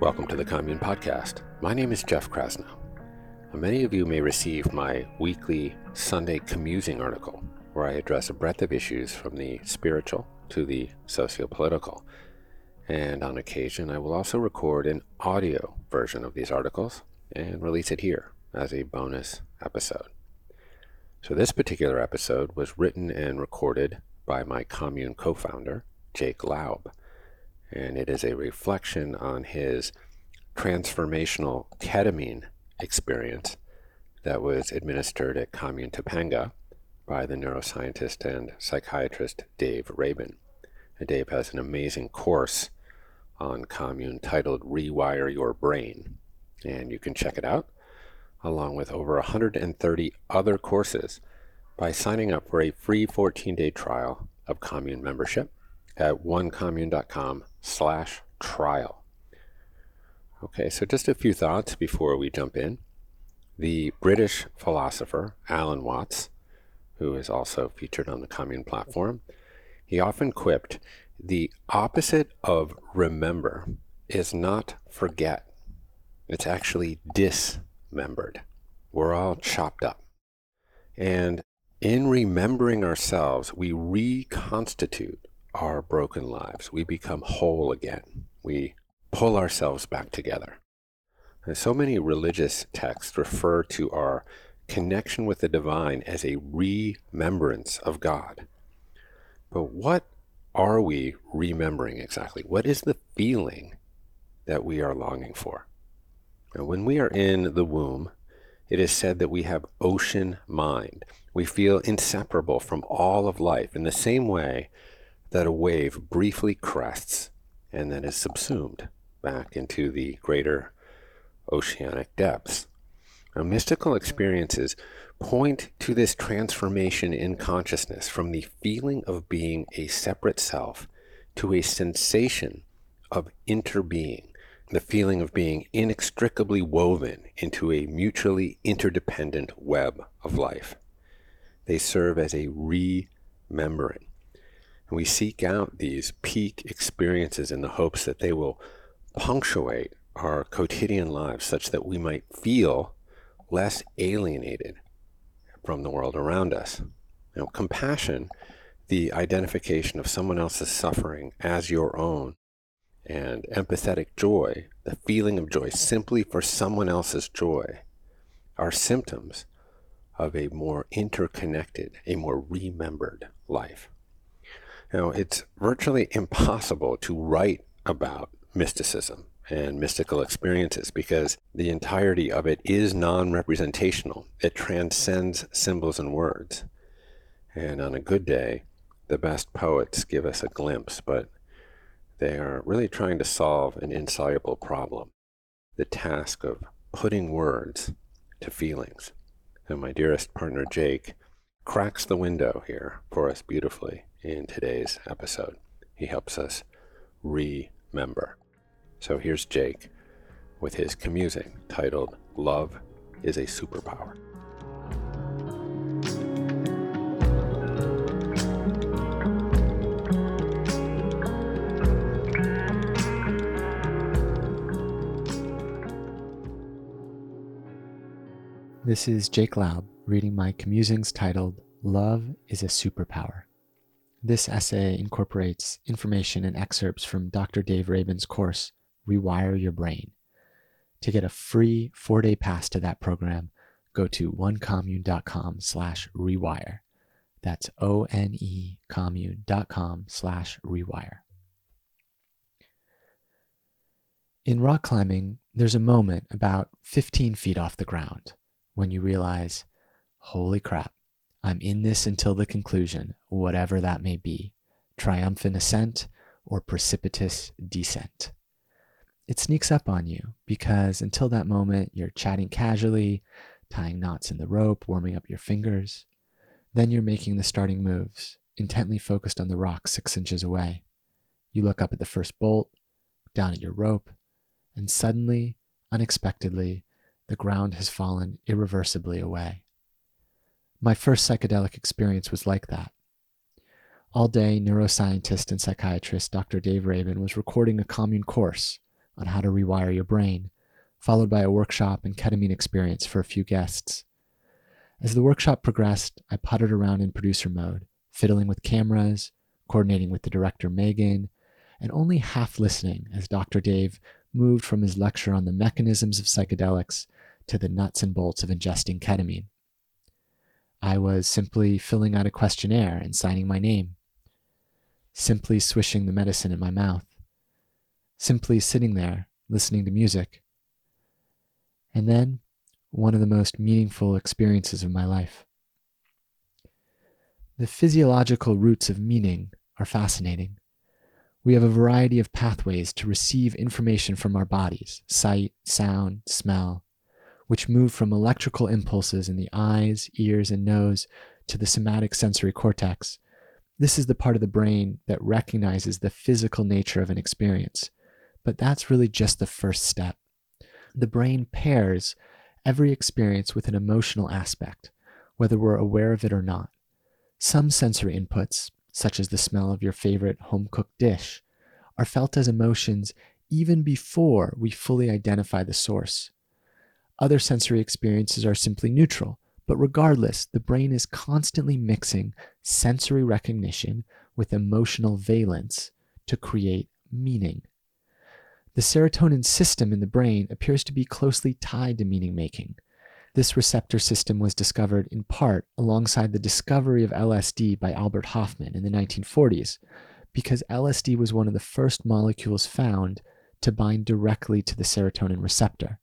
Welcome to the Commune Podcast. My name is Jeff Krasno. Many of you may receive my weekly Sunday commusing article, where I address a breadth of issues from the spiritual to the socio-political. And on occasion, I will also record an audio version of these articles and release it here as a bonus episode. So, this particular episode was written and recorded by my commune co founder, Jake Laub, and it is a reflection on his transformational ketamine experience that was administered at Commune Topanga by the neuroscientist and psychiatrist Dave Rabin. And Dave has an amazing course on Commune titled Rewire Your Brain, and you can check it out along with over 130 other courses by signing up for a free 14-day trial of Commune membership at onecommune.com slash trial. Okay, so just a few thoughts before we jump in. The British philosopher Alan Watts, who is also featured on the Commune platform, he often quipped, the opposite of remember is not forget. It's actually dismembered. We're all chopped up. And in remembering ourselves, we reconstitute our broken lives. We become whole again. We pull ourselves back together. And so many religious texts refer to our connection with the divine as a remembrance of God. But what are we remembering exactly? What is the feeling that we are longing for? When we are in the womb, it is said that we have ocean mind. We feel inseparable from all of life in the same way that a wave briefly crests and then is subsumed back into the greater oceanic depths. Now, mystical experiences point to this transformation in consciousness from the feeling of being a separate self to a sensation of interbeing, the feeling of being inextricably woven into a mutually interdependent web of life. They serve as a remembering and we seek out these peak experiences in the hopes that they will punctuate our quotidian lives such that we might feel less alienated from the world around us. Know, compassion, the identification of someone else's suffering as your own, and empathetic joy, the feeling of joy simply for someone else's joy, are symptoms of a more interconnected, a more remembered life. Now, it's virtually impossible to write about mysticism and mystical experiences because the entirety of it is non representational. It transcends symbols and words. And on a good day, the best poets give us a glimpse, but they are really trying to solve an insoluble problem the task of putting words to feelings. And my dearest partner, Jake, cracks the window here for us beautifully in today's episode. He helps us remember. So here's Jake with his commusing titled Love is a Superpower. This is Jake Laub reading my commusings titled Love is a Superpower. This essay incorporates information and excerpts from Dr. Dave Rabin's course, Rewire Your Brain. To get a free four-day pass to that program, go to onecommune.com slash rewire. That's O-N-E commune.com slash rewire. In rock climbing, there's a moment about 15 feet off the ground when you realize, holy crap, I'm in this until the conclusion, whatever that may be triumphant ascent or precipitous descent. It sneaks up on you because until that moment, you're chatting casually, tying knots in the rope, warming up your fingers. Then you're making the starting moves, intently focused on the rock six inches away. You look up at the first bolt, down at your rope, and suddenly, unexpectedly, the ground has fallen irreversibly away. My first psychedelic experience was like that. All day, neuroscientist and psychiatrist Dr. Dave Rabin was recording a commune course on how to rewire your brain, followed by a workshop and ketamine experience for a few guests. As the workshop progressed, I puttered around in producer mode, fiddling with cameras, coordinating with the director Megan, and only half listening as Dr. Dave moved from his lecture on the mechanisms of psychedelics to the nuts and bolts of ingesting ketamine. I was simply filling out a questionnaire and signing my name, simply swishing the medicine in my mouth, simply sitting there listening to music. And then one of the most meaningful experiences of my life. The physiological roots of meaning are fascinating. We have a variety of pathways to receive information from our bodies sight, sound, smell, which move from electrical impulses in the eyes, ears, and nose to the somatic sensory cortex. This is the part of the brain that recognizes the physical nature of an experience. But that's really just the first step. The brain pairs every experience with an emotional aspect, whether we're aware of it or not. Some sensory inputs, such as the smell of your favorite home cooked dish, are felt as emotions even before we fully identify the source. Other sensory experiences are simply neutral, but regardless, the brain is constantly mixing sensory recognition with emotional valence to create meaning. The serotonin system in the brain appears to be closely tied to meaning making. This receptor system was discovered in part alongside the discovery of LSD by Albert Hofmann in the 1940s, because LSD was one of the first molecules found to bind directly to the serotonin receptor.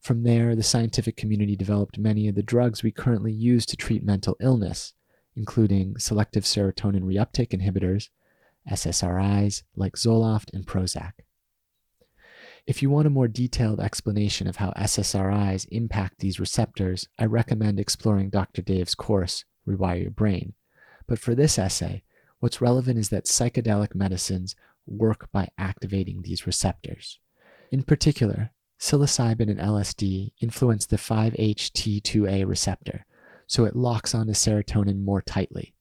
From there, the scientific community developed many of the drugs we currently use to treat mental illness, including selective serotonin reuptake inhibitors, SSRIs like Zoloft and Prozac. If you want a more detailed explanation of how SSRIs impact these receptors, I recommend exploring Dr. Dave's course, Rewire Your Brain. But for this essay, what's relevant is that psychedelic medicines work by activating these receptors. In particular, psilocybin and LSD influence the 5-HT2A receptor, so it locks onto serotonin more tightly.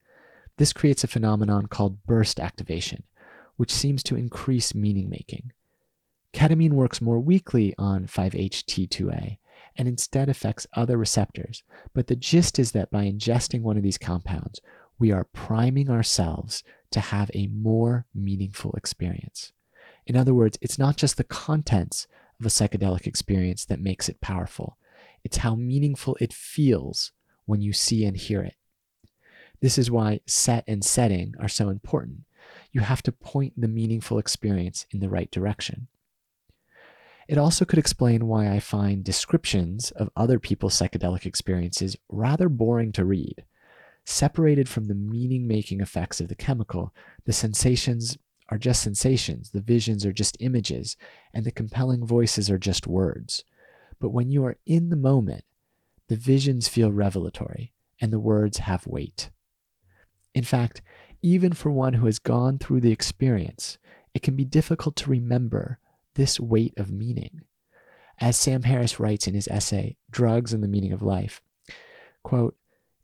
This creates a phenomenon called burst activation, which seems to increase meaning making. Ketamine works more weakly on 5-HT2A and instead affects other receptors, but the gist is that by ingesting one of these compounds, we are priming ourselves to have a more meaningful experience. In other words, it's not just the contents of a psychedelic experience that makes it powerful. It's how meaningful it feels when you see and hear it. This is why set and setting are so important. You have to point the meaningful experience in the right direction. It also could explain why I find descriptions of other people's psychedelic experiences rather boring to read. Separated from the meaning making effects of the chemical, the sensations are just sensations, the visions are just images, and the compelling voices are just words. But when you are in the moment, the visions feel revelatory and the words have weight. In fact, even for one who has gone through the experience, it can be difficult to remember this weight of meaning. As Sam Harris writes in his essay, Drugs and the Meaning of Life, quote,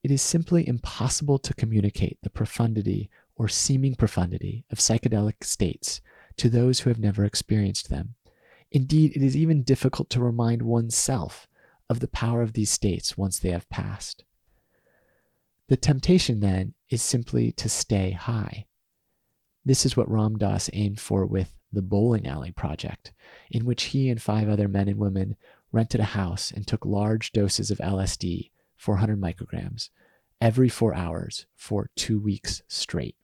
it is simply impossible to communicate the profundity or seeming profundity of psychedelic states to those who have never experienced them. Indeed, it is even difficult to remind oneself of the power of these states once they have passed. The temptation, then, is simply to stay high. This is what Ram Dass aimed for with the Bowling Alley Project, in which he and five other men and women rented a house and took large doses of LSD, 400 micrograms, every four hours for two weeks straight.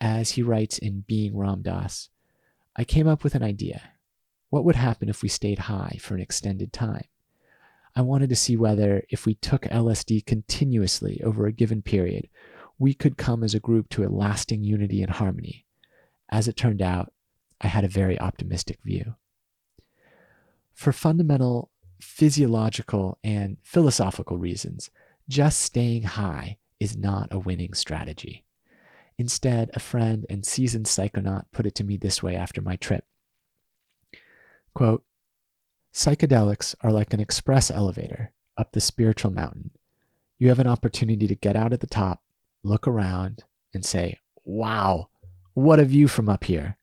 As he writes in Being Ram Dass, I came up with an idea. What would happen if we stayed high for an extended time? I wanted to see whether, if we took LSD continuously over a given period, we could come as a group to a lasting unity and harmony. As it turned out, I had a very optimistic view. For fundamental physiological and philosophical reasons, just staying high is not a winning strategy. Instead, a friend and seasoned psychonaut put it to me this way after my trip. Quote, Psychedelics are like an express elevator up the spiritual mountain. You have an opportunity to get out at the top, look around, and say, Wow, what a view from up here.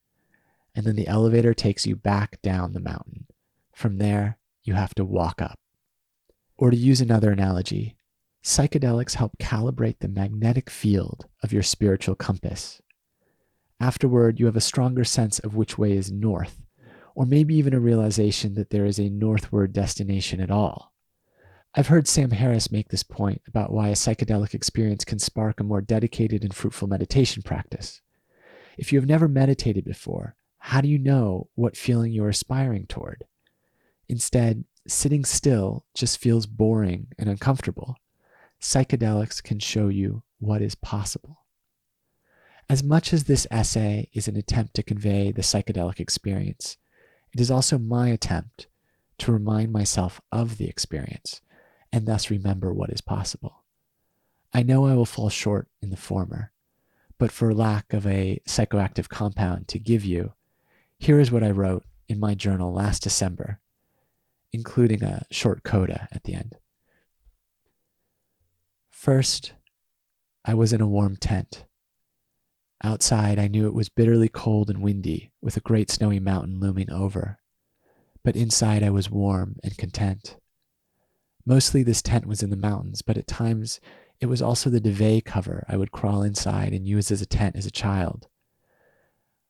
and then the elevator takes you back down the mountain. From there, you have to walk up. Or to use another analogy, psychedelics help calibrate the magnetic field of your spiritual compass. Afterward, you have a stronger sense of which way is north, or maybe even a realization that there is a northward destination at all. I've heard Sam Harris make this point about why a psychedelic experience can spark a more dedicated and fruitful meditation practice. If you have never meditated before, how do you know what feeling you're aspiring toward? Instead, sitting still just feels boring and uncomfortable. Psychedelics can show you what is possible. As much as this essay is an attempt to convey the psychedelic experience, it is also my attempt to remind myself of the experience and thus remember what is possible. I know I will fall short in the former, but for lack of a psychoactive compound to give you, here is what I wrote in my journal last December, including a short coda at the end. First, I was in a warm tent. Outside, I knew it was bitterly cold and windy, with a great snowy mountain looming over. But inside, I was warm and content. Mostly, this tent was in the mountains, but at times, it was also the duvet cover I would crawl inside and use as a tent as a child.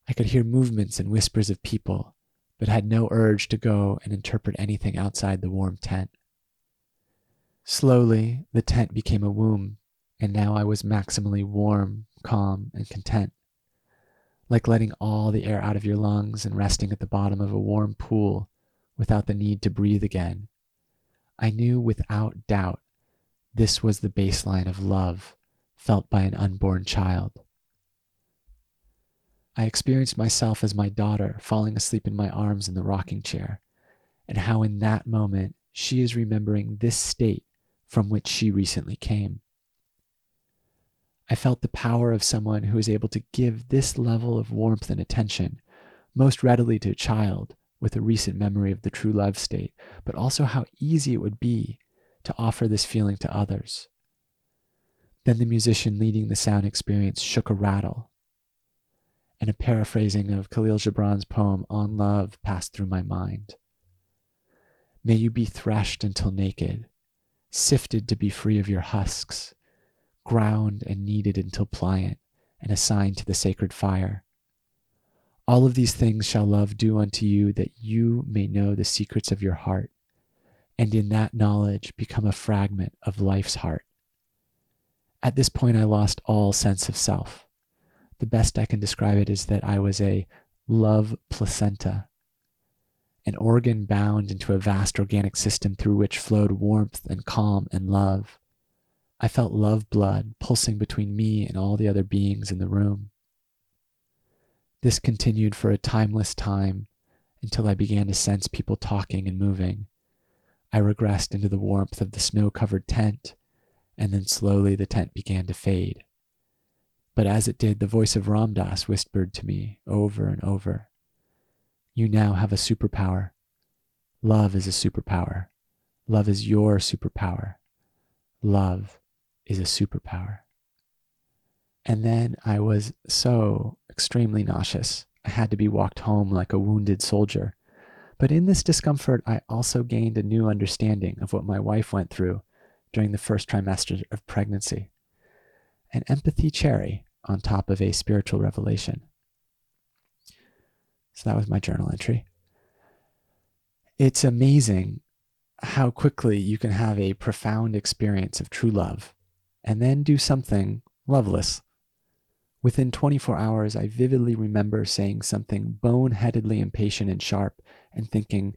I could hear movements and whispers of people, but had no urge to go and interpret anything outside the warm tent. Slowly, the tent became a womb, and now I was maximally warm, calm, and content. Like letting all the air out of your lungs and resting at the bottom of a warm pool without the need to breathe again. I knew without doubt this was the baseline of love felt by an unborn child. I experienced myself as my daughter falling asleep in my arms in the rocking chair, and how in that moment she is remembering this state from which she recently came. I felt the power of someone who is able to give this level of warmth and attention most readily to a child with a recent memory of the true love state, but also how easy it would be to offer this feeling to others. Then the musician leading the sound experience shook a rattle and a paraphrasing of Khalil Gibran's poem On Love passed through my mind. May you be threshed until naked, sifted to be free of your husks, ground and kneaded until pliant, and assigned to the sacred fire. All of these things shall love do unto you that you may know the secrets of your heart, and in that knowledge become a fragment of life's heart. At this point, I lost all sense of self the best I can describe it is that I was a love placenta, an organ bound into a vast organic system through which flowed warmth and calm and love. I felt love blood pulsing between me and all the other beings in the room. This continued for a timeless time until I began to sense people talking and moving. I regressed into the warmth of the snow covered tent, and then slowly the tent began to fade. But as it did, the voice of Ram Dass whispered to me over and over You now have a superpower. Love is a superpower. Love is your superpower. Love is a superpower. And then I was so extremely nauseous. I had to be walked home like a wounded soldier. But in this discomfort, I also gained a new understanding of what my wife went through during the first trimester of pregnancy an empathy cherry on top of a spiritual revelation. So that was my journal entry. It's amazing how quickly you can have a profound experience of true love and then do something loveless. Within 24 hours, I vividly remember saying something boneheadedly impatient and sharp and thinking,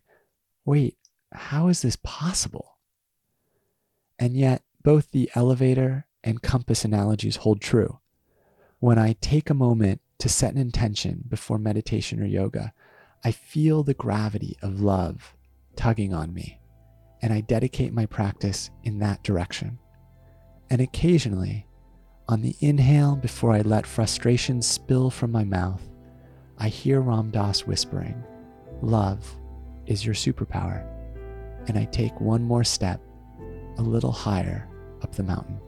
wait, how is this possible? And yet, both the elevator and compass analogies hold true. When I take a moment to set an intention before meditation or yoga, I feel the gravity of love tugging on me, and I dedicate my practice in that direction. And occasionally, on the inhale before I let frustration spill from my mouth, I hear Ram Dass whispering, Love is your superpower. And I take one more step a little higher up the mountain.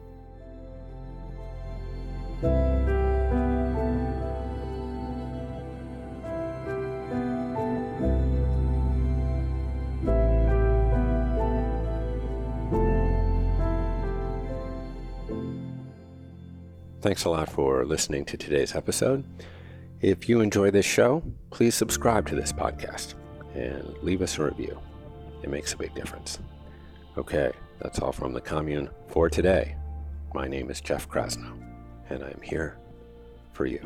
Thanks a lot for listening to today's episode. If you enjoy this show, please subscribe to this podcast and leave us a review. It makes a big difference. Okay, that's all from the commune for today. My name is Jeff Krasno, and I'm here for you.